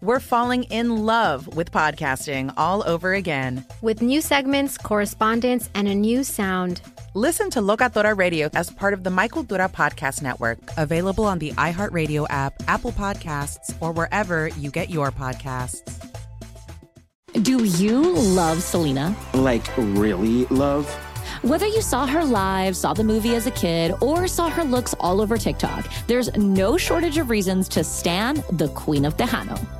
we're falling in love with podcasting all over again. With new segments, correspondence, and a new sound. Listen to Locatora Radio as part of the My Cultura Podcast Network, available on the iHeartRadio app, Apple Podcasts, or wherever you get your podcasts. Do you love Selena? Like, really love? Whether you saw her live, saw the movie as a kid, or saw her looks all over TikTok, there's no shortage of reasons to stan the Queen of Tejano.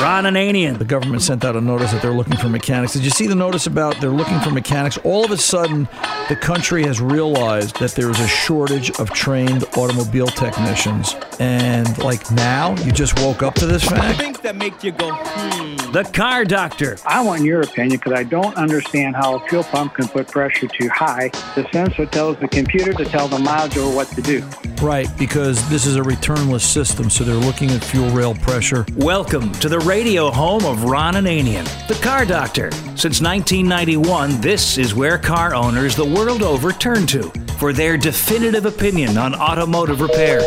Ron Ananian. The government sent out a notice that they're looking for mechanics. Did you see the notice about they're looking for mechanics? All of a sudden, the country has realized that there is a shortage of trained automobile technicians. And like now, you just woke up to this fact? Things that make you go, hmm. The car doctor. I want your opinion because I don't understand how a fuel pump can put pressure too high. The sensor tells the computer to tell the module what to do. Right, because this is a returnless system, so they're looking at fuel rail pressure. Welcome to the radio home of Ron Ananian, the car doctor. Since 1991, this is where car owners the world over turn to for their definitive opinion on automotive repair.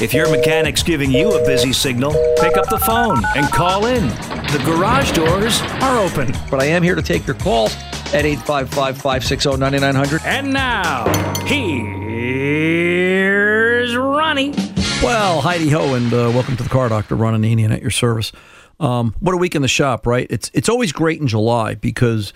If your mechanic's giving you a busy signal, pick up the phone and call in. The garage doors are open. But I am here to take your calls at 855 560 9900. And now, here's Ronnie. Well, Heidi Ho, and uh, welcome to the Car Doctor, Ron Ananian at your service. Um, what a week in the shop, right? It's it's always great in July because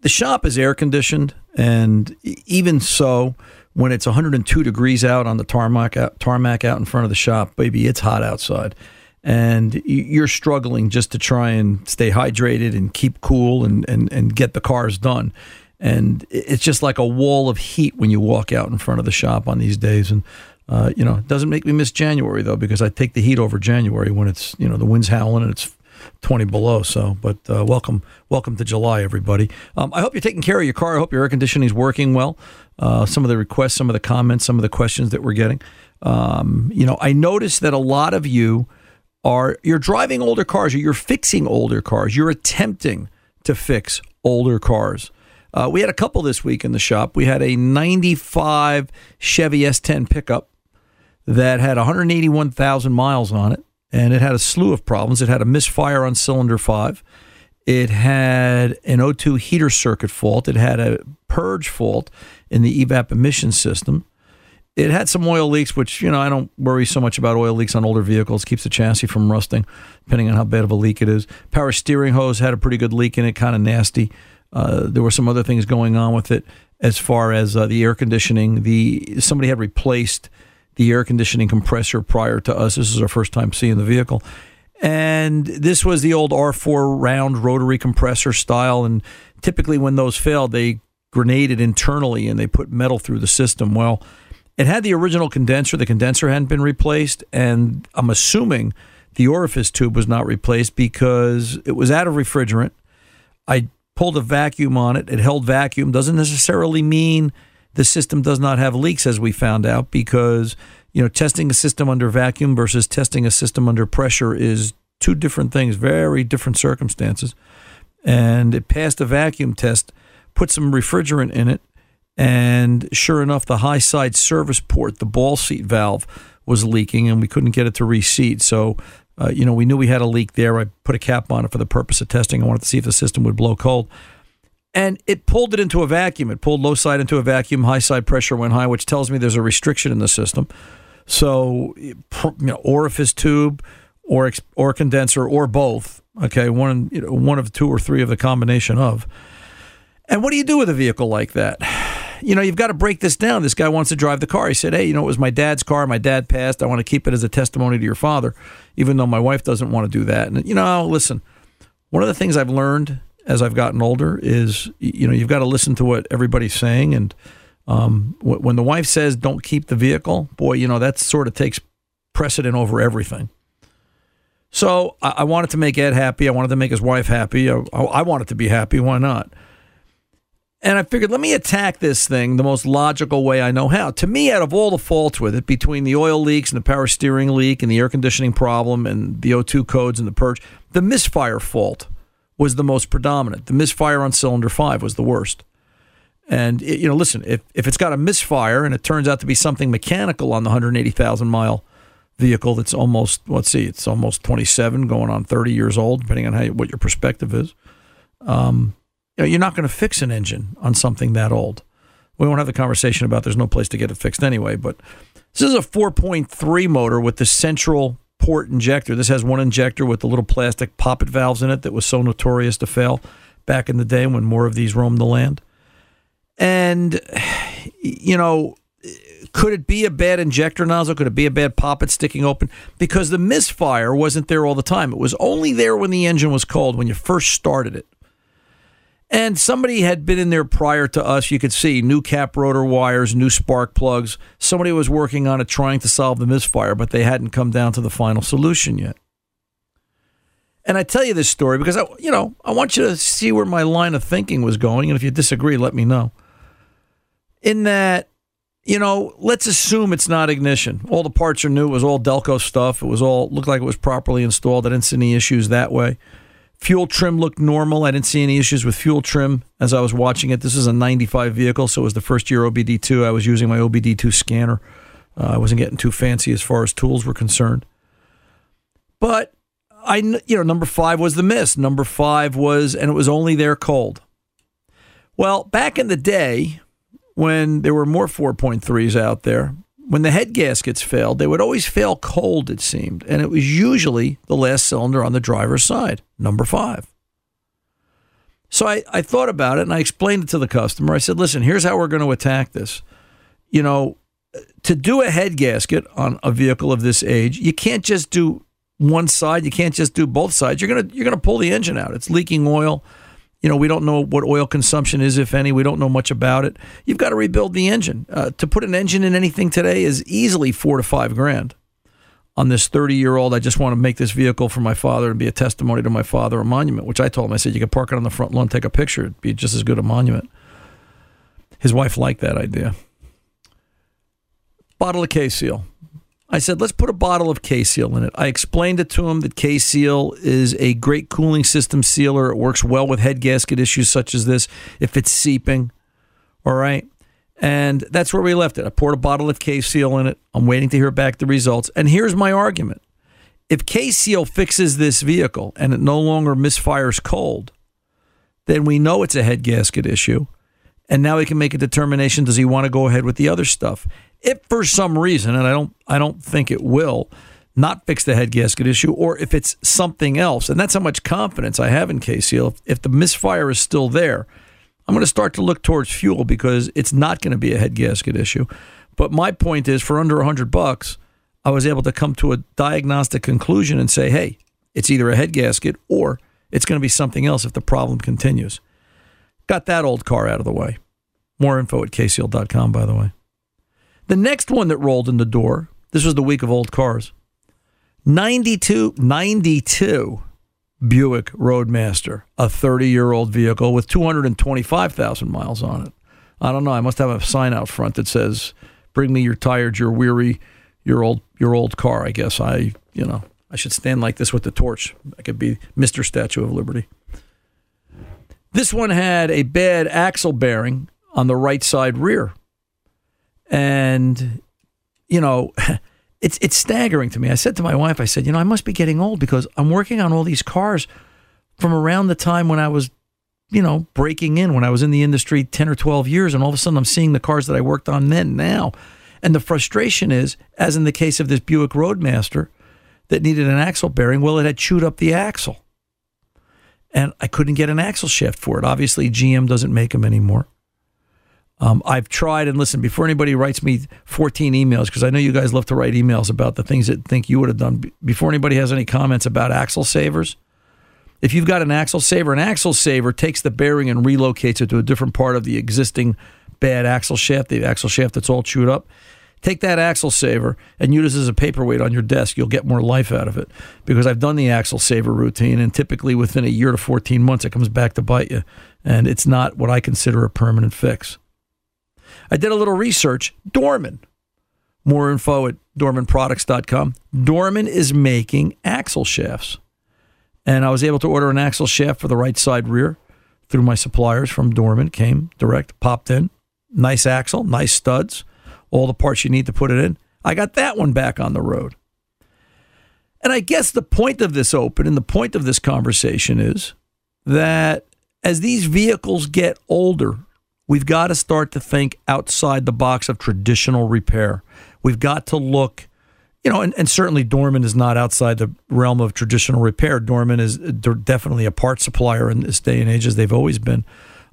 the shop is air conditioned, and even so, when it's 102 degrees out on the tarmac out, tarmac out in front of the shop, baby, it's hot outside, and you're struggling just to try and stay hydrated and keep cool and and and get the cars done. And it's just like a wall of heat when you walk out in front of the shop on these days, and uh, you know, it doesn't make me miss January though because I take the heat over January when it's you know the wind's howling and it's 20 below. So, but uh, welcome, welcome to July, everybody. Um, I hope you're taking care of your car. I hope your air conditioning is working well. Uh, some of the requests, some of the comments, some of the questions that we're getting. Um, you know, I noticed that a lot of you are you're driving older cars or you're fixing older cars. You're attempting to fix older cars. Uh, we had a couple this week in the shop. We had a 95 Chevy S10 pickup that had 181,000 miles on it, and it had a slew of problems. It had a misfire on cylinder five. It had an O2 heater circuit fault. It had a purge fault in the evap emission system. It had some oil leaks, which, you know, I don't worry so much about oil leaks on older vehicles. Keeps the chassis from rusting, depending on how bad of a leak it is. Power steering hose had a pretty good leak in it, kind of nasty. Uh, there were some other things going on with it as far as uh, the air conditioning. The Somebody had replaced the air conditioning compressor prior to us. This is our first time seeing the vehicle. And this was the old R4 round rotary compressor style. And typically, when those failed, they grenaded internally and they put metal through the system. Well, it had the original condenser. The condenser hadn't been replaced. And I'm assuming the orifice tube was not replaced because it was out of refrigerant. I pulled a vacuum on it. It held vacuum. Doesn't necessarily mean the system does not have leaks, as we found out, because you know testing a system under vacuum versus testing a system under pressure is two different things, very different circumstances. And it passed a vacuum test, put some refrigerant in it, and sure enough, the high side service port, the ball seat valve, was leaking, and we couldn't get it to reseat. So uh, you know, we knew we had a leak there. I put a cap on it for the purpose of testing. I wanted to see if the system would blow cold. And it pulled it into a vacuum. It pulled low side into a vacuum. High side pressure went high, which tells me there's a restriction in the system. So, you know, orifice tube or or condenser or both. Okay, one you know, one of two or three of the combination of. And what do you do with a vehicle like that? you know, you've got to break this down. This guy wants to drive the car. He said, hey, you know, it was my dad's car. My dad passed. I want to keep it as a testimony to your father, even though my wife doesn't want to do that. And, you know, listen, one of the things I've learned as I've gotten older is, you know, you've got to listen to what everybody's saying. And um, when the wife says, don't keep the vehicle, boy, you know, that sort of takes precedent over everything. So I, wanted to make Ed happy. I wanted to make his wife happy. I, I wanted to be happy. Why not? And I figured, let me attack this thing the most logical way I know how. To me, out of all the faults with it, between the oil leaks and the power steering leak and the air conditioning problem and the O2 codes and the purge, the misfire fault was the most predominant. The misfire on cylinder five was the worst. And, it, you know, listen, if, if it's got a misfire and it turns out to be something mechanical on the 180,000 mile vehicle that's almost, let's see, it's almost 27, going on 30 years old, depending on how what your perspective is. Um, you know, you're not going to fix an engine on something that old. We won't have the conversation about there's no place to get it fixed anyway, but this is a 4.3 motor with the central port injector. This has one injector with the little plastic poppet valves in it that was so notorious to fail back in the day when more of these roamed the land. And, you know, could it be a bad injector nozzle? Could it be a bad poppet sticking open? Because the misfire wasn't there all the time. It was only there when the engine was cold, when you first started it. And somebody had been in there prior to us. You could see new cap rotor wires, new spark plugs. Somebody was working on it trying to solve the misfire, but they hadn't come down to the final solution yet. And I tell you this story because I, you know, I want you to see where my line of thinking was going. And if you disagree, let me know. In that, you know, let's assume it's not ignition. All the parts are new. It was all Delco stuff. It was all looked like it was properly installed. I didn't see any issues that way. Fuel trim looked normal. I didn't see any issues with fuel trim as I was watching it. This is a 95 vehicle, so it was the first year OBD2. I was using my OBD2 scanner. Uh, I wasn't getting too fancy as far as tools were concerned. But I, you know, number five was the miss. Number five was, and it was only there cold. Well, back in the day when there were more 4.3s out there, when the head gaskets failed, they would always fail cold, it seemed. And it was usually the last cylinder on the driver's side, number five. So I, I thought about it and I explained it to the customer. I said, listen, here's how we're going to attack this. You know, to do a head gasket on a vehicle of this age, you can't just do one side. You can't just do both sides. You're gonna you're gonna pull the engine out. It's leaking oil. You know, we don't know what oil consumption is, if any. We don't know much about it. You've got to rebuild the engine. Uh, to put an engine in anything today is easily four to five grand. On this 30 year old, I just want to make this vehicle for my father and be a testimony to my father, a monument, which I told him. I said, you could park it on the front lawn, take a picture. It'd be just as good a monument. His wife liked that idea. Bottle of K Seal. I said, let's put a bottle of K Seal in it. I explained it to him that K Seal is a great cooling system sealer. It works well with head gasket issues such as this if it's seeping. All right. And that's where we left it. I poured a bottle of K Seal in it. I'm waiting to hear back the results. And here's my argument if K Seal fixes this vehicle and it no longer misfires cold, then we know it's a head gasket issue. And now we can make a determination does he want to go ahead with the other stuff? If for some reason, and I don't I don't think it will, not fix the head gasket issue, or if it's something else, and that's how much confidence I have in K Seal. If, if the misfire is still there, I'm going to start to look towards fuel because it's not going to be a head gasket issue. But my point is, for under a hundred bucks, I was able to come to a diagnostic conclusion and say, hey, it's either a head gasket or it's going to be something else if the problem continues. Got that old car out of the way. More info at kseal.com, by the way. The next one that rolled in the door, this was the week of old cars. 92, 92 Buick Roadmaster, a 30 year old vehicle with 225,000 miles on it. I don't know. I must have a sign out front that says, "Bring me your tired, your weary, your old, your old car." I guess I, you know, I should stand like this with the torch. I could be Mister Statue of Liberty. This one had a bad axle bearing on the right side rear, and you know. It's it's staggering to me. I said to my wife, I said, you know, I must be getting old because I'm working on all these cars from around the time when I was you know, breaking in when I was in the industry 10 or 12 years. And all of a sudden I'm seeing the cars that I worked on then now. And the frustration is, as in the case of this Buick Roadmaster that needed an axle bearing, well, it had chewed up the axle. And I couldn't get an axle shaft for it. Obviously, GM doesn't make them anymore. Um, I've tried and listen before anybody writes me 14 emails because I know you guys love to write emails about the things that think you would have done. Before anybody has any comments about axle savers, if you've got an axle saver, an axle saver takes the bearing and relocates it to a different part of the existing bad axle shaft, the axle shaft that's all chewed up. Take that axle saver and use it as a paperweight on your desk. You'll get more life out of it because I've done the axle saver routine, and typically within a year to 14 months, it comes back to bite you. And it's not what I consider a permanent fix. I did a little research. Dorman. More info at dormanproducts.com. Dorman is making axle shafts. And I was able to order an axle shaft for the right side rear through my suppliers from Dorman. Came direct, popped in. Nice axle, nice studs, all the parts you need to put it in. I got that one back on the road. And I guess the point of this open and the point of this conversation is that as these vehicles get older, we've got to start to think outside the box of traditional repair. We've got to look, you know, and, and certainly Dorman is not outside the realm of traditional repair. Dorman is definitely a part supplier in this day and age, as they've always been.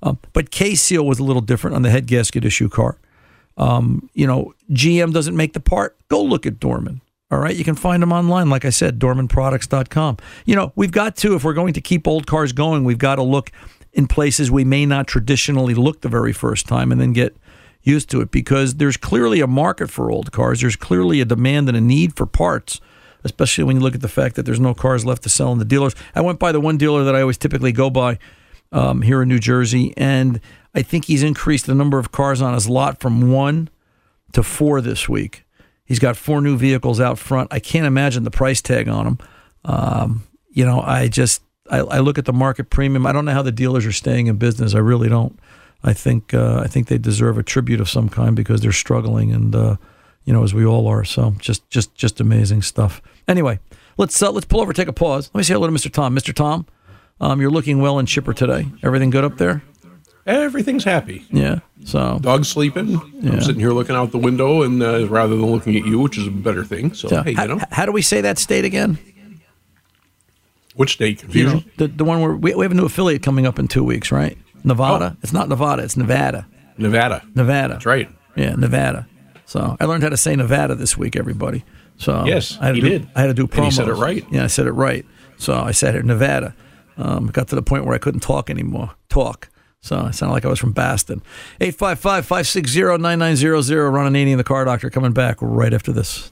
Um, but K Seal was a little different on the head gasket issue car. Um, you know, GM doesn't make the part. Go look at Dorman. All right. You can find them online. Like I said, dormanproducts.com. You know, we've got to, if we're going to keep old cars going, we've got to look in places we may not traditionally look the very first time and then get used to it because there's clearly a market for old cars. There's clearly a demand and a need for parts, especially when you look at the fact that there's no cars left to sell in the dealers. I went by the one dealer that I always typically go by um, here in New Jersey, and I think he's increased the number of cars on his lot from one to four this week. He's got four new vehicles out front. I can't imagine the price tag on them. Um, you know, I just I, I, look at the market premium. I don't know how the dealers are staying in business. I really don't. I think uh, I think they deserve a tribute of some kind because they're struggling, and uh, you know, as we all are. So just just just amazing stuff. Anyway, let's uh, let's pull over, take a pause. Let me say hello to Mr. Tom. Mr. Tom, um, you're looking well and chipper today. Everything good up there? Everything's happy. Yeah. So dog's sleeping. Yeah. I'm sitting here looking out the window, and uh, rather than looking at you, which is a better thing. So, so hey, how, you know, how do we say that state again? Which state? Confusion. You know, the the one where we, we have a new affiliate coming up in two weeks, right? Nevada. Oh. It's not Nevada. It's Nevada. Nevada. Nevada. That's right. Yeah, Nevada. So I learned how to say Nevada this week, everybody. So yes, I had he to do, did. I had to do promos. And he said it right. Yeah, I said it right. So I said it Nevada. Um, got to the point where I couldn't talk anymore. Talk. So I sounded like I was from Baston. 855 560 9900. Ron Ananian, the car doctor, coming back right after this.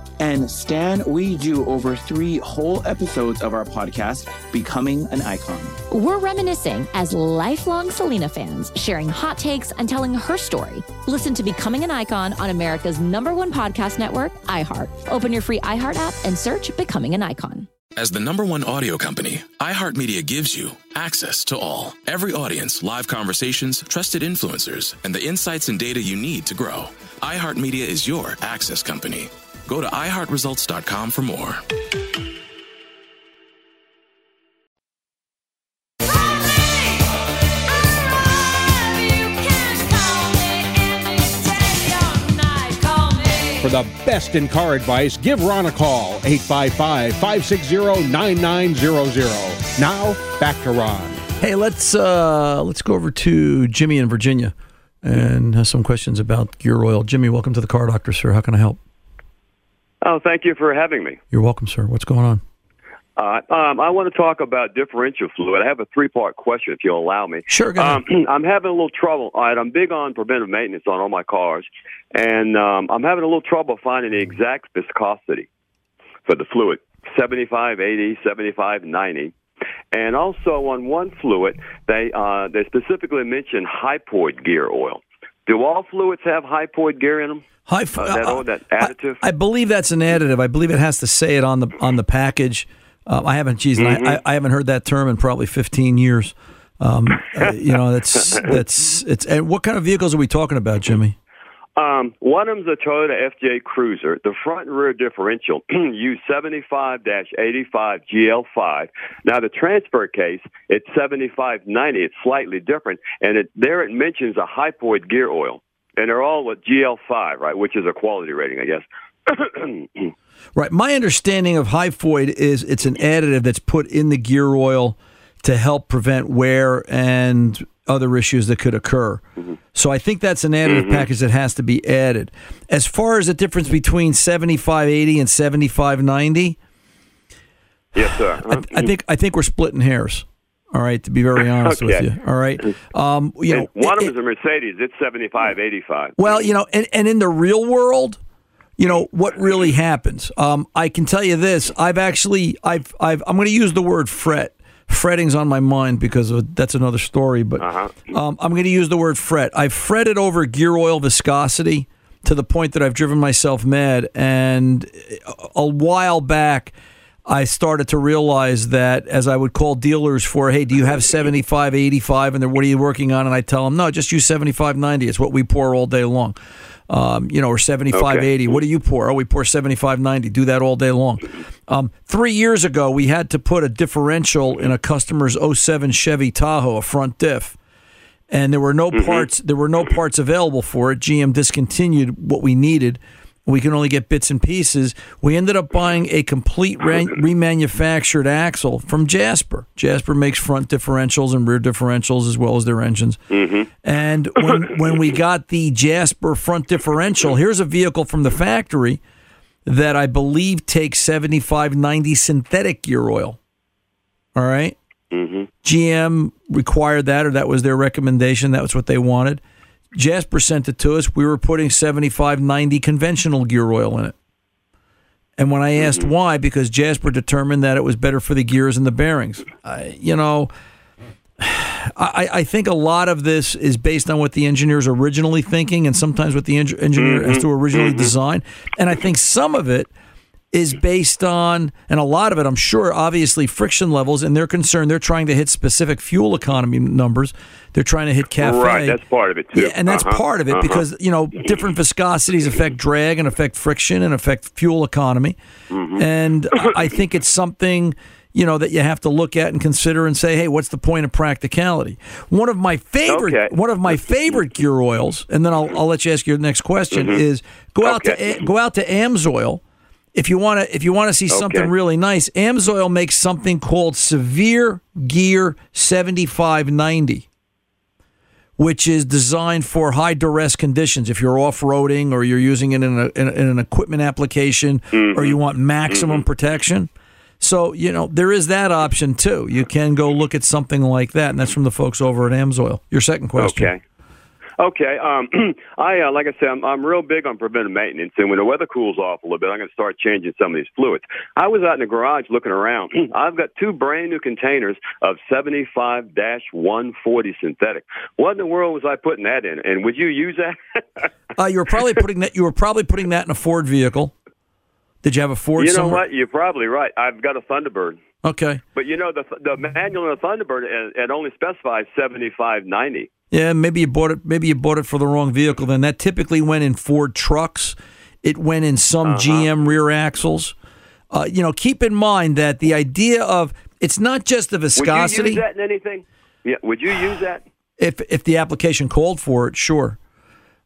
And Stan, we do over three whole episodes of our podcast, Becoming an Icon. We're reminiscing as lifelong Selena fans, sharing hot takes and telling her story. Listen to Becoming an Icon on America's number one podcast network, iHeart. Open your free iHeart app and search Becoming an Icon. As the number one audio company, iHeartMedia gives you access to all. Every audience, live conversations, trusted influencers, and the insights and data you need to grow. iHeartMedia is your access company. Go to iHeartResults.com for more. For the best in car advice, give Ron a call, 855 560 9900. Now, back to Ron. Hey, let's uh, let's go over to Jimmy in Virginia and has some questions about gear oil. Jimmy, welcome to the Car Doctor, sir. How can I help? Oh, thank you for having me. You're welcome, sir. What's going on? Uh, um, I want to talk about differential fluid. I have a three-part question, if you'll allow me. Sure, go um, I'm having a little trouble. All right, I'm big on preventive maintenance on all my cars, and um, I'm having a little trouble finding the exact viscosity for the fluid 75, 80, 75, 90. And also on one fluid, they uh, they specifically mention hypoid gear oil. Do all fluids have hypoid gear in them? High, uh, that, oil, that additive? I, I, believe that's an additive. I believe it has to say it on the on the package. Um, I haven't, geez, mm-hmm. I, I, haven't heard that term in probably 15 years. Um, uh, you know, that's that's it's. And what kind of vehicles are we talking about, Jimmy? Um, one of them's a Toyota FJ Cruiser. The front and rear differential use 75-85 GL5. Now the transfer case, it's 7590. It's slightly different, and it, there it mentions a hypoid gear oil, and they're all with GL5, right, which is a quality rating, I guess. right. My understanding of hypoid is it's an additive that's put in the gear oil to help prevent wear and other issues that could occur. Mm-hmm. So I think that's an additive mm-hmm. package that has to be added. As far as the difference between 7580 and 7590, yes, sir. I, I, think I think we're splitting hairs. All right, to be very honest okay. with you. All right, um, you and know, one of them is a Mercedes. It's 7585. Well, you know, and, and in the real world, you know what really happens. Um, I can tell you this: I've actually, I've, I've, I'm going to use the word fret fretting's on my mind because of, that's another story. But uh-huh. um, I'm going to use the word fret. I've fretted over gear oil viscosity to the point that I've driven myself mad. And a while back, I started to realize that as I would call dealers for, hey, do you have 75, 85? And they're, what are you working on? And I tell them, no, just use 75, 90. It's what we pour all day long um, you know, or 75, okay. 80. What do you pour? Oh, we pour 75, 90. Do that all day long. Um, three years ago, we had to put a differential in a customer's 07 Chevy Tahoe, a front diff. And there were no mm-hmm. parts. There were no parts available for it. GM discontinued what we needed, we can only get bits and pieces. We ended up buying a complete re- remanufactured axle from Jasper. Jasper makes front differentials and rear differentials as well as their engines. Mm-hmm. And when, when we got the Jasper front differential, here's a vehicle from the factory that I believe takes 75 90 synthetic gear oil. All right? mm-hmm. GM required that, or that was their recommendation. That was what they wanted. Jasper sent it to us. We were putting 75 90 conventional gear oil in it. And when I asked mm-hmm. why, because Jasper determined that it was better for the gears and the bearings. I, you know, I, I, think a lot of this is based on what the engineer is originally thinking, and sometimes what the engineer mm-hmm. has to originally mm-hmm. design. And I think some of it is based on, and a lot of it, I'm sure, obviously friction levels, and they're concerned. They're trying to hit specific fuel economy numbers. They're trying to hit CAFE. Right, that's part of it too. Yeah, and that's Uh-huh, part of it uh-huh. because you know different viscosities affect drag and affect friction and affect fuel economy. Mm-hmm. And I think it's something you know that you have to look at and consider and say, hey, what's the point of practicality? One of my favorite Okay. one of my favorite gear oils, and then I'll, I'll let you ask your next question Mhm. is go out Okay. to go out to Amsoil. If you want to, if you want to see something really nice, Amsoil makes something called Severe Gear seventy five ninety which is designed for high duress conditions. If you're off roading or you're using it in, a, in, in an equipment application or you mm-hmm. want maximum mm-hmm. protection. So, you know, there is that option too. You can go look at something like that, and that's from the folks over at Amsoil. Your second question. Okay. Okay. Um, I uh, like I said, I'm, I'm real big on preventive maintenance, and when the weather cools off a little bit, I'm going to start changing some of these fluids. I was out in the garage looking around. I've got two brand new containers of 75-140 synthetic. What in the world was I putting that in? And would you use that? Uh, you were probably putting that. You were probably putting that in a Ford vehicle. Did you have a Ford? you know somewhere? what? You're probably right. I've got a Thunderbird. Okay. But you know the the manual in the Thunderbird it, it only specifies 7590. Yeah, maybe you bought it. Maybe you bought it for the wrong vehicle. Then that typically went in Ford trucks. It went in some Uh-huh. GM rear axles. Uh, you know, keep in mind that the idea of it's not just the viscosity. Would you use that in anything? Yeah. Would you use that? If if the application called for it, sure.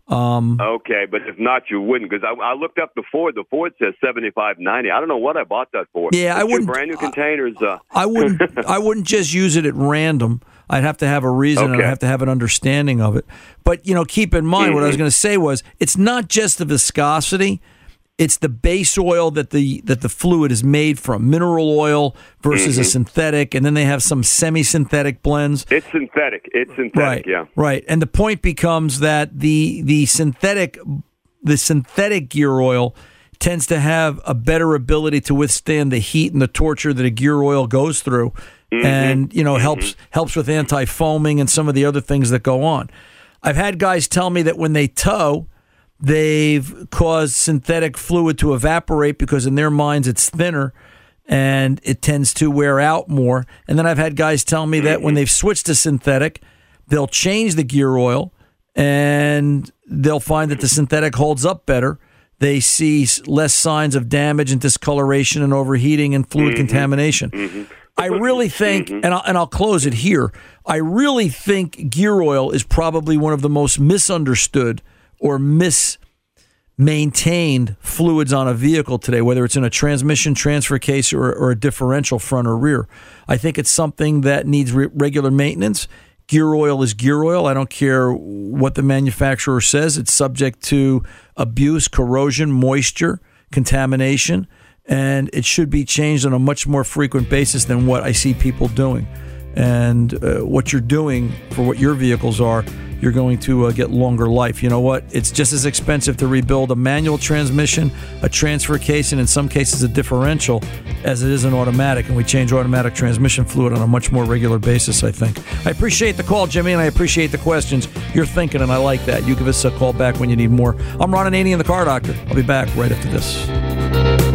Um, Okay, but if not, you wouldn't because I, I looked up the Ford. The Ford says seventy five ninety. I don't know what I bought that for. Yeah, I wouldn't- Brand new containers. Uh, I wouldn't. I wouldn't just use it at random. I'd have to have a reason and Okay. I'd have to have an understanding of it. But you know, keep in mind what I was Mhm. going to say was it's not just the viscosity; it's the base oil that the that the fluid is made from, mineral oil versus a Mhm. synthetic, and then they have some semi-synthetic blends. it's synthetic. It's synthetic. Right. Yeah. Right. And the point becomes that the the synthetic the synthetic gear oil tends to have a better ability to withstand the heat and the torture that a gear oil goes through Mm-hmm. and you know mm-hmm. helps helps with anti-foaming and some of the other things that go on. I've had guys tell me that when they tow they've caused synthetic fluid to evaporate because in their minds it's thinner and it tends to wear out more. And then I've had guys tell me that when mm-hmm. they've switched to synthetic, they'll change the gear oil and they'll find that the synthetic holds up better. They see less signs of damage and discoloration and overheating and fluid contamination. I really think, mm-hmm. and, I'll, and I'll close it here. I really think gear oil is probably one of the most misunderstood or mis maintained fluids on a vehicle today, whether it's in a transmission transfer case or, or a differential front or rear. I think it's something that needs re- regular maintenance. Gear oil is gear oil. I don't care what the manufacturer says. It's subject to abuse, corrosion, moisture, contamination, and it should be changed on a much more frequent basis than what I see people doing. And uh, what you're doing for what your vehicles are, you're going to uh, get longer life. You know what? It's just as expensive to rebuild a manual transmission, a transfer case, and in some cases a differential as it is an automatic. And we change automatic transmission fluid on a much more regular basis, I think. I appreciate the call, Jimmy, and I appreciate the questions. You're thinking, and I like that. You give us a call back when you need more. I'm Ron Ananian, the car doctor. I'll be back right after this.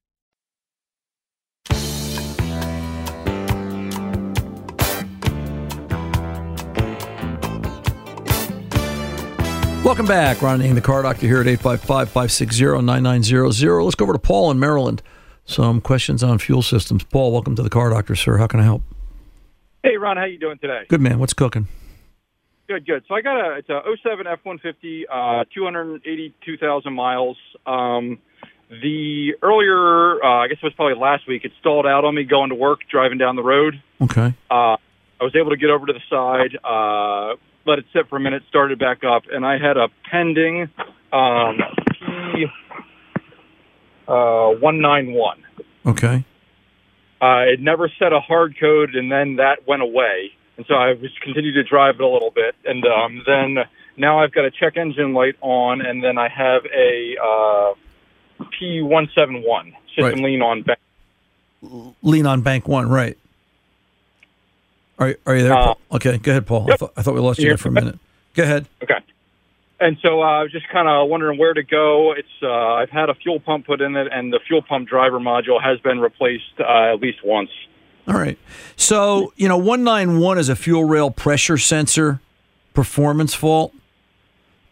Welcome back. Ron Ing, the car doctor here at 855 560 9900. Let's go over to Paul in Maryland. Some questions on fuel systems. Paul, welcome to the car doctor, sir. How can I help? Hey Ron, how you doing today? Good man. What's cooking? Good, good. So I got a it's a 07 F150, uh, 282,000 miles. Um, the earlier, uh, I guess it was probably last week, it stalled out on me going to work, driving down the road. Okay. Uh, I was able to get over to the side, uh, let it sit for a minute, started back up, and I had a pending um, P uh, 191. Okay. Uh, it never set a hard code, and then that went away. And so I was continued to drive it a little bit, and um, then now I've got a check engine light on, and then I have a uh, P171 system Right. lean on back. Lean on Bank One, right. Are, are you there, Uh, Paul? Okay, go ahead, Paul. I, thought, I thought we lost you there for a minute. Go ahead. Okay. And so uh, I was just kind of wondering where to go. It's uh, I've had a fuel pump put in it, and the fuel pump driver module has been replaced uh, at least once. All right. So, you know, 191 is a fuel rail pressure sensor performance fault.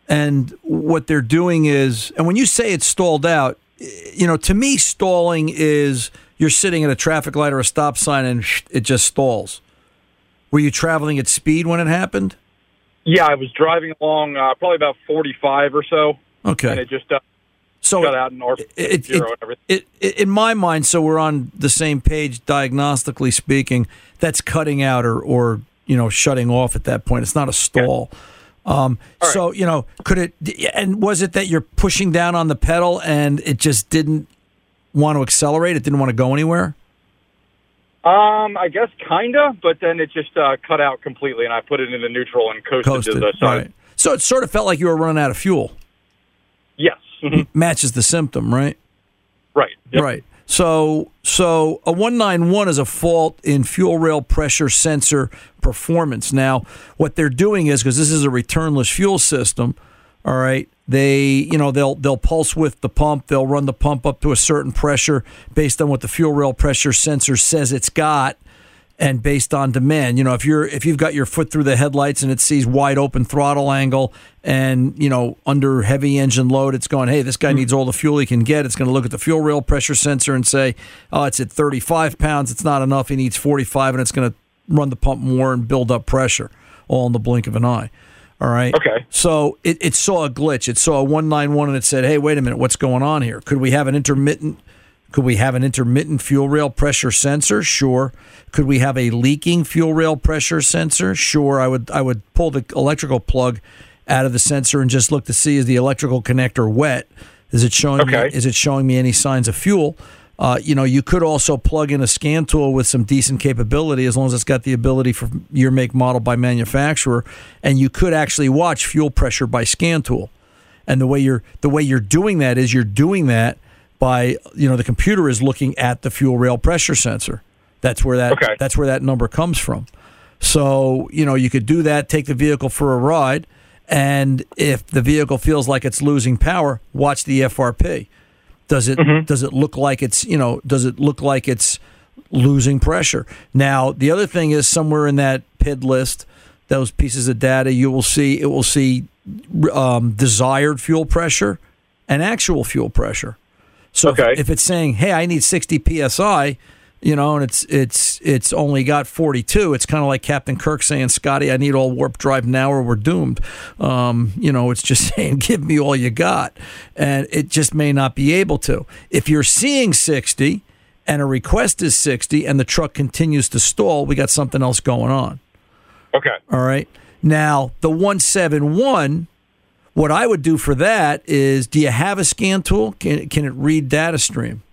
And what they're doing is, and when you say it's stalled out, you know, to me, stalling is you're sitting at a traffic light or a stop sign and it just stalls. Were you traveling at speed when it happened? Yeah, I was driving along uh, probably about 45 or so. Okay. And it just uh, So got out and or it, it, it, it, in my mind, so we're on the same page diagnostically speaking. That's cutting out or, or you know shutting off at that point. It's not a stall. Um, So you know, could it? And was it that you're pushing down on the pedal and it just didn't want to accelerate? It didn't want to go anywhere. Um, I guess kinda, but then it just uh, cut out completely, and I put it into neutral and coasted, Coasted. to the side. Right. So it sort of felt like you were running out of fuel. Yes. Matches the symptom, right? Right. Right. So so a 191 is a fault in fuel rail pressure sensor performance. Now, what they're doing is because this is a returnless fuel system, all right, they, you know, they'll they'll pulse with the pump, they'll run the pump up to a certain pressure based on what the fuel rail pressure sensor says it's got and based on demand. You know, if you're if you've got your foot through the headlights and it sees wide open throttle angle and you know under heavy engine load, it's going, hey, this guy hmm. needs all the fuel he can get. It's going to look at the fuel rail pressure sensor and say, oh, it's at 35 pounds. It's not enough. He needs 45, and it's going to run the pump more and build up pressure, all in the blink of an eye. All right. Okay. So it, it saw a glitch. It saw a one nine one, and it said, "Hey, wait a minute, what's going on here? Could we have an intermittent? Could we have an intermittent fuel rail pressure sensor? Sure. Could we have a leaking fuel rail pressure sensor? Sure. I would. I would pull the electrical plug out of the sensor and just look to see is the electrical connector wet? Is it showing? Okay. Me, is it showing me any signs of fuel? Uh, you know, you could also plug in a scan tool with some decent capability, as long as it's got the ability for your make model by manufacturer, and you could actually watch fuel pressure by scan tool. And the way you're the way you're doing that is you're doing that by you know the computer is looking at the fuel rail pressure sensor. That's where that Okay. that's where that number comes from. So you know you could do that, take the vehicle for a ride, and if the vehicle feels like it's losing power, watch the FRP. Does it does it look like it's you know does it look like it's losing pressure? Now the other thing is somewhere in that PID list, those pieces of data you will see it will see um, desired fuel pressure and actual fuel pressure. So if- if, it's saying, "Hey, I need 60 psi," you know, and it's it's it's only got 42, it's kind of like Captain Kirk saying, "Scotty, I need all warp drive now, or we're doomed." Um, you know, it's just saying, "Give me all you got," and it just may not be able to. If you're seeing 60 and a request is 60, and the truck continues to stall, we got something else going on. Okay. All right. Now, the 171, what I would do for that is do you have a scan tool? Can, can it read data stream?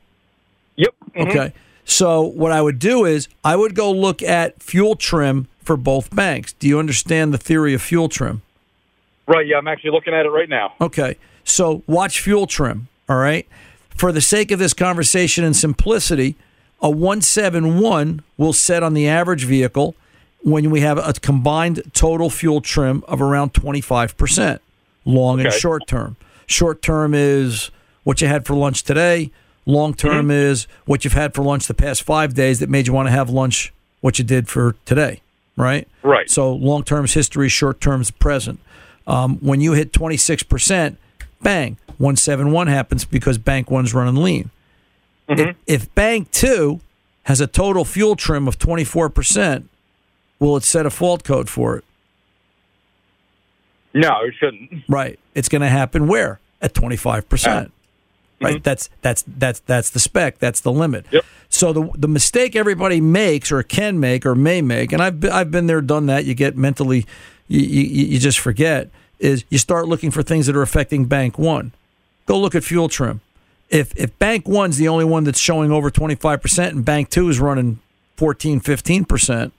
Yep. Okay. So, what I would do is I would go look at fuel trim for both banks. Do you understand the theory of fuel trim? Right. Yeah, I'm actually looking at it right now. Okay. So watch fuel trim. All right. For the sake of this conversation and simplicity, a 171 will set on the average vehicle when we have a combined total fuel trim of around 25%, long and short term. Short term is what you had for lunch today. Long term mm-hmm. is what you've had for lunch the past five days that made you want to have lunch what you did for today, right? Right. So long term's history, short term's present. Um, when you hit 26%, bang, 171 happens because bank one's running lean. Mm-hmm. If, if bank two has a total fuel trim of 24%, will it set a fault code for it? No, it shouldn't. Right. It's going to happen where? At 25%. Right. Mm-hmm. That's that's that's that's the spec. That's the limit. So the the mistake everybody makes or can make or may make, and I've been, I've been there, done that. You get mentally, you, you you just forget. Is you start looking for things that are affecting bank one. Go look at fuel trim. If if bank one's the only one that's showing over 25 percent and bank two is running 14, 15 percent,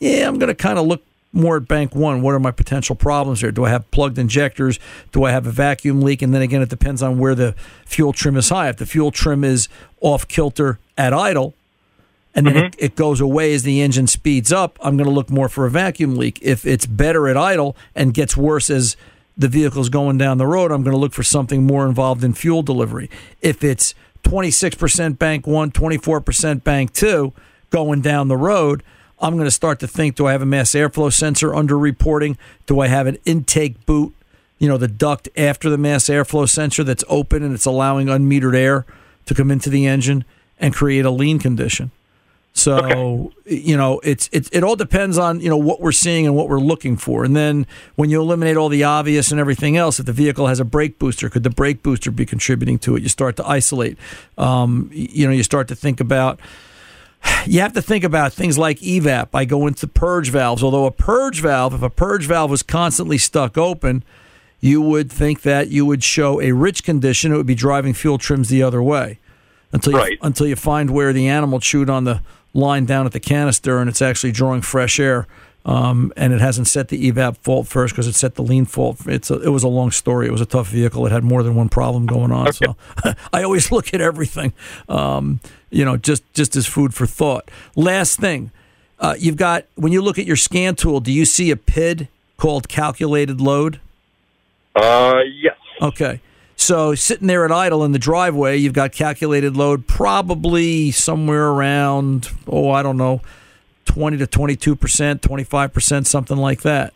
yeah, I'm going to kind of look more at bank one. What are my potential problems here? Do I have plugged injectors? Do I have a vacuum leak? And then again, it depends on where the fuel trim is high. If the fuel trim is off kilter at idle, and then it, mm-hmm. it goes away as the engine speeds up, I'm going to look more for a vacuum leak. If it's better at idle and gets worse as the vehicle's going down the road, I'm going to look for something more involved in fuel delivery. If it's 26% bank one, 24% bank two going down the road, I'm going to start to think do I have a mass airflow sensor under reporting? Do I have an intake boot, you know, the duct after the mass airflow sensor that's open and it's allowing unmetered air to come into the engine and create a lean condition? So you know, it's it, it all depends on you know what we're seeing and what we're looking for, and then when you eliminate all the obvious and everything else, if the vehicle has a brake booster, could the brake booster be contributing to it? You start to isolate. Um, you know, you start to think about. You have to think about things like evap. I go into purge valves. Although a purge valve, if a purge valve was constantly stuck open, you would think that you would show a rich condition. It would be driving fuel trims the other way until you, Right. until you find where the animal chewed on the line down at the canister and it's actually drawing fresh air. Um, and it hasn't set the evap fault first because it set the lean fault. It's a, it was a long story. It was a tough vehicle. It had more than one problem going on. So I always look at everything, um, you know, just just as food for thought. Last thing, uh, you've got when you look at your scan tool, do you see a PID called calculated load? Uh, yes. Okay. So sitting there at idle in the driveway, you've got calculated load probably somewhere around, oh, I don't know, 20 to 22%, 25%, something like that.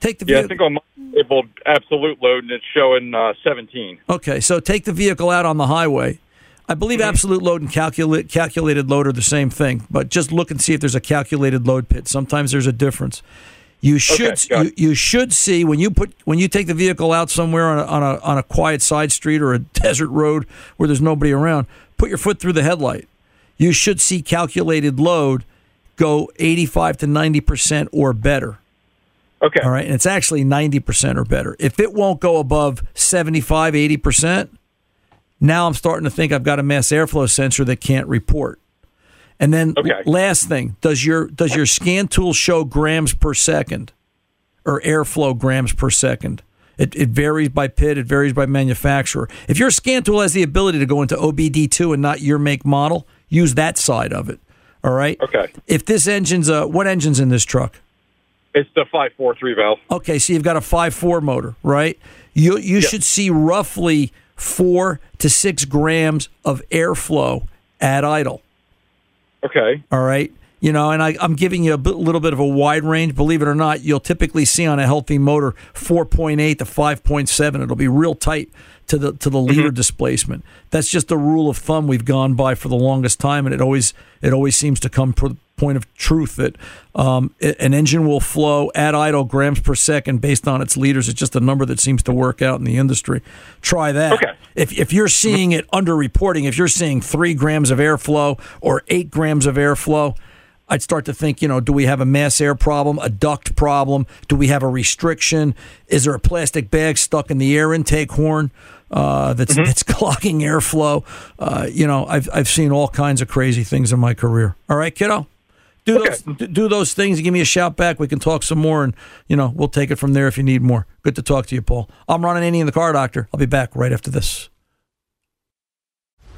Take the Yeah, I think on my labeled absolute load, and it's showing uh, 17. Okay, so take the vehicle out on the highway. I believe absolute load and calculate, calculated load are the same thing, but just look and see if there's a calculated load PID. Sometimes there's a difference. You should you, you should see when you put when you take the vehicle out somewhere on a, on a on a quiet side street or a desert road where there's nobody around. Put your foot through the headlight. You should see calculated load go 85 to 90 percent or better. Okay. All right, and it's actually 90 percent or better. If it won't go above 75, 80 percent, now I'm starting to think I've got a mass airflow sensor that can't report. And then Okay. last thing, does your does your scan tool show grams per second or airflow grams per second? It, it varies by PID, it varies by manufacturer. If your scan tool has the ability to go into OBD2 and not your make model, use that side of it. All right? Okay. If this engine's uh what engine's in this truck? It's the five four three valve. Okay, so you've got a five four motor, right? You you should see roughly four to six grams of airflow at idle. Okay. All right. You know, and I, I'm giving you a bit, little bit of a wide range. Believe it or not, you'll typically see on a healthy motor 4.8 to 5.7. It'll be real tight to the to the mm-hmm. liter displacement. That's just a rule of thumb we've gone by for the longest time, and it always it always seems to come the point of truth that um, an engine will flow at idle grams per second based on its liters. It's just a number that seems to work out in the industry. Try that. Okay. If if you're seeing it underreporting, if you're seeing three grams of airflow or eight grams of airflow. I'd start to think, you know, do we have a mass air problem, a duct problem? Do we have a restriction? Is there a plastic bag stuck in the air intake horn uh, that's that's clogging airflow? Uh, you know, I've I've seen all kinds of crazy things in my career. All right, kiddo, do those do- those things. And give me a shout back. We can talk some more, and you know, we'll take it from there if you need more. Good to talk to you, Paul. I'm running Ron Ananian, the car doctor. I'll be back right after this.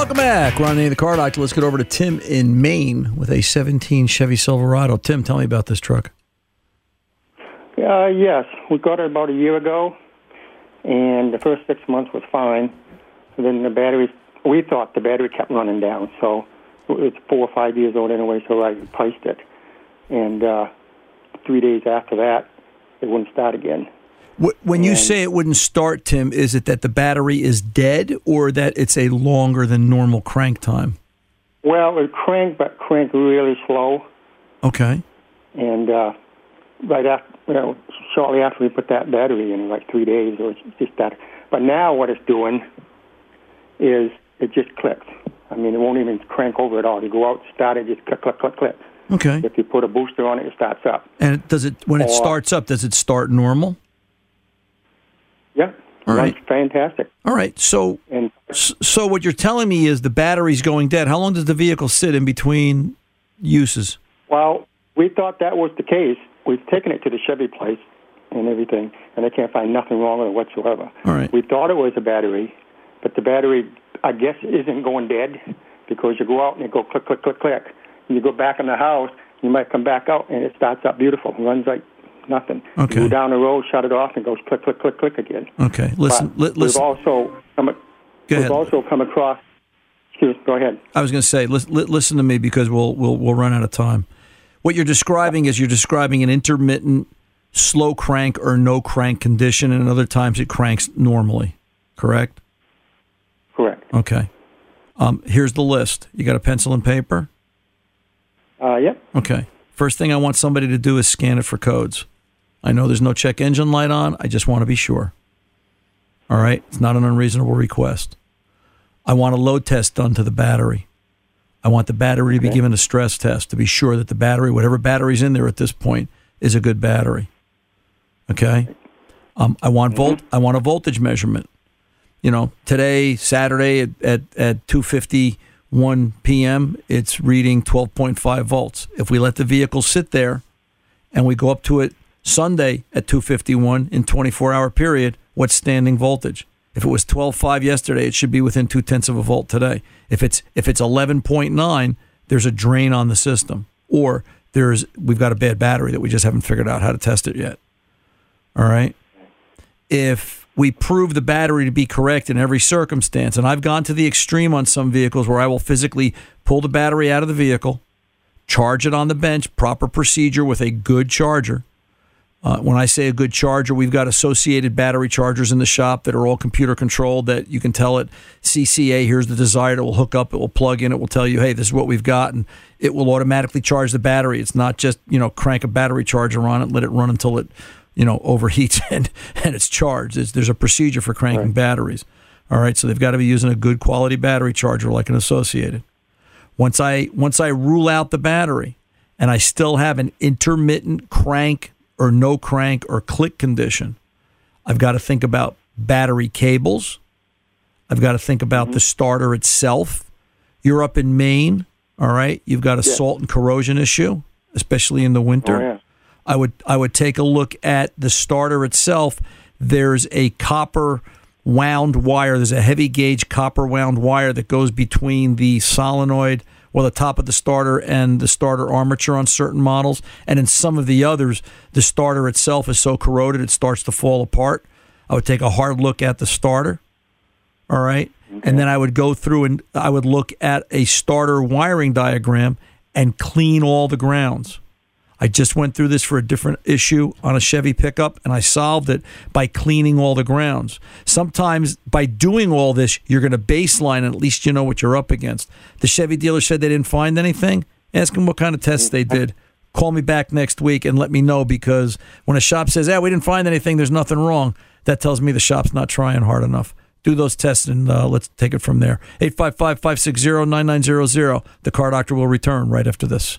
Welcome back. Ron Ananian, the car doctor. Let's get over to Tim in Maine with a 17 Chevy Silverado. Tim, tell me about this truck. Uh, yes, we got it about a year ago, and the first six months was fine. And then the battery, we thought the battery kept running down, so it's four or five years old anyway, so I replaced it. And uh, three days after that, it wouldn't start again. Wh- When you say it wouldn't start, Tim, is it that the battery is dead or that it's a longer than normal crank time? Well, it cranked, but cranked really slow. Okay. And uh, right after, you know, shortly after we put that battery in, like three days, it was just that. But now what it's doing is it just clicks. I mean, it won't even crank over at all. You go out, start it, just click, click, click, click. Okay. If you put a booster on it, it starts up. And does it when it starts up? Does it start normal? Yeah. All right. Fantastic. All right. So, and, so what you're telling me is the battery's going dead. How long does the vehicle sit in between uses? Well, we thought that was the case. We've taken it to the Chevy place and everything, and they can't find nothing wrong with it whatsoever. All right. We thought it was a battery, but the battery, I guess, isn't going dead because you go out and you go click, click, click, click. And you go back in the house, you might come back out and it starts up beautiful. It runs like nothing. Okay. You go down the road, shut it off, and it goes click, click, click, click again. Okay. Listen. Li- we've also come, Go we've ahead. also come across. Excuse. Go ahead. I was going to say, listen, listen to me because we'll we'll we'll run out of time. What you're describing is you're describing an intermittent slow crank or no crank condition, and other times it cranks normally. Correct. Correct. Okay. Um, here's the list. You got a pencil and paper? Uh, yep. Okay. First thing I want somebody to do is scan it for codes. I know there's no check engine light on. I just want to be sure. All right. It's not an unreasonable request. I want a load test done to the battery. I want the battery to be given a stress test to be sure that the battery, whatever battery's in there at this point, is a good battery. Okay. Um, I want volt. I want a voltage measurement. You know, today, Saturday at at, at two fifty one p.m., it's reading twelve point five volts. If we let the vehicle sit there, and we go up to it Sunday at two fifty one in twenty four hour period, what's standing voltage? If it was twelve five yesterday, it should be within two tenths of a volt today. If it's if it's eleven point nine, there's a drain on the system, or there's we've got a bad battery that we just haven't figured out how to test it yet. All right. If we prove the battery to be correct in every circumstance, and I've gone to the extreme on some vehicles where I will physically pull the battery out of the vehicle, charge it on the bench, proper procedure with a good charger. Uh, when I say a good charger, we've got associated battery chargers in the shop that are all computer controlled that you can tell it CCA, here's the desired, it will hook up, it will plug in, it will tell you, hey, this is what we've got, and it will automatically charge the battery. It's not just, you know, crank a battery charger on it, let it run until it, you know, overheats and, and it's charged. There's, there's a procedure for cranking batteries. All right, so they've got to be using a good quality battery charger like an associated. Once I once I rule out the battery and I still have an intermittent crank or no crank or click condition, I've got to think about battery cables. I've got to think about mm-hmm. the starter itself. You're up in Maine, all right? You've got a Yeah. salt and corrosion issue, especially in the winter. Oh, yeah. I would I would take a look at the starter itself. There's a copper wound wire. There's a heavy gauge copper wound wire that goes between the solenoid, well, the top of the starter and the starter armature on certain models. And in some of the others, the starter itself is so corroded it starts to fall apart. I would take a hard look at the starter. All right. And then I would go through and I would look at a starter wiring diagram and clean all the grounds. I just went through this for a different issue on a Chevy pickup and I solved it by cleaning all the grounds. Sometimes by doing all this, you're going to baseline and at least you know what you're up against. The Chevy dealer said they didn't find anything. Ask them what kind of tests they did. Call me back next week and let me know because when a shop says, yeah, we didn't find anything, there's nothing wrong, that tells me the shop's not trying hard enough. Do those tests and uh, let's take it from there. 855 560 9900. The car doctor will return right after this.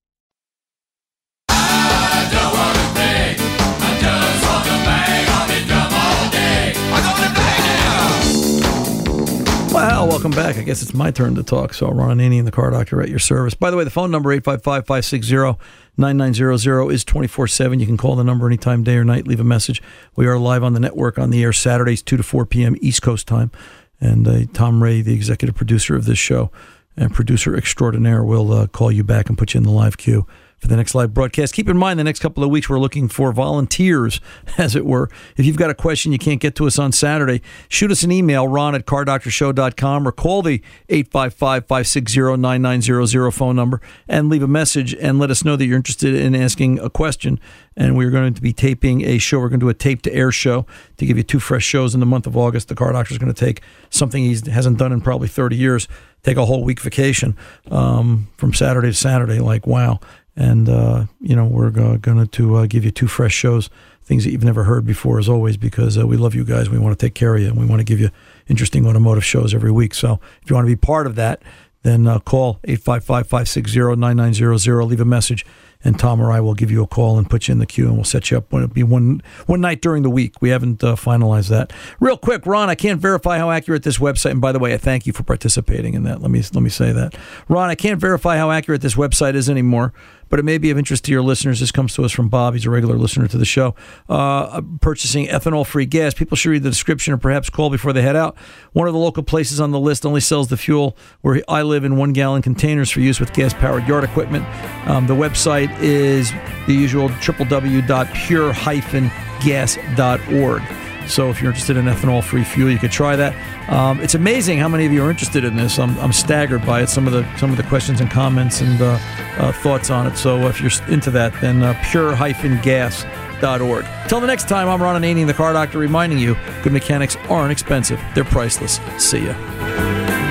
Well, welcome back. I guess it's my turn to talk. So, Ron Ananian, the car doctor at your service. By the way, the phone number, 855 560 9900, is 24 7. You can call the number anytime, day or night, leave a message. We are live on the network on the air Saturdays, 2 to 4 p.m. East Coast time. And uh, Tom Ray, the executive producer of this show and producer extraordinaire, will uh, call you back and put you in the live queue for the next live broadcast. Keep in mind, the next couple of weeks, we're looking for volunteers, as it were. If you've got a question you can't get to us on Saturday, shoot us an email, ron at cardoctorshow.com, or call the 855 560 9900 phone number and leave a message and let us know that you're interested in asking a question. And we're going to be taping a show. We're going to do a tape to air show to give you two fresh shows in the month of August. The car doctor is going to take something he hasn't done in probably 30 years, take a whole week vacation um, from Saturday to Saturday. Like, wow and uh, you know we're going to uh, give you two fresh shows things that you've never heard before as always because uh, we love you guys we want to take care of you and we want to give you interesting automotive shows every week so if you want to be part of that then uh, call 855-560-9900 leave a message and Tom or I will give you a call and put you in the queue, and we'll set you up. It'll be one one night during the week. We haven't uh, finalized that. Real quick, Ron, I can't verify how accurate this website. And by the way, I thank you for participating in that. Let me let me say that, Ron. I can't verify how accurate this website is anymore, but it may be of interest to your listeners. This comes to us from Bob. He's a regular listener to the show. Uh, purchasing ethanol-free gas. People should read the description or perhaps call before they head out. One of the local places on the list only sells the fuel where I live in one-gallon containers for use with gas-powered yard equipment. Um, the website is the usual www.pure-gas.org. So if you're interested in ethanol-free fuel, you could try that. Um, it's amazing how many of you are interested in this. I'm, I'm staggered by it. Some of the some of the questions and comments and uh, uh, thoughts on it. So if you're into that, then uh, pure-gas.org. Till the next time, I'm Ron Ananian, the car doctor, reminding you good mechanics aren't expensive, they're priceless. See ya.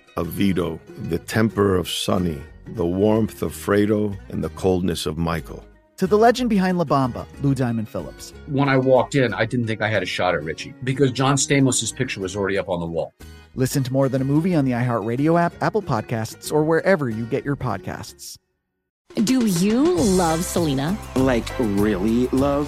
of Vito, the temper of Sonny, the warmth of Fredo, and the coldness of Michael to the legend behind La Bamba, Lou Diamond Phillips. When I walked in, I didn't think I had a shot at Richie because John Stamos' picture was already up on the wall. Listen to More Than a Movie on the iHeartRadio app, Apple Podcasts, or wherever you get your podcasts. Do you love Selena? Like, really love?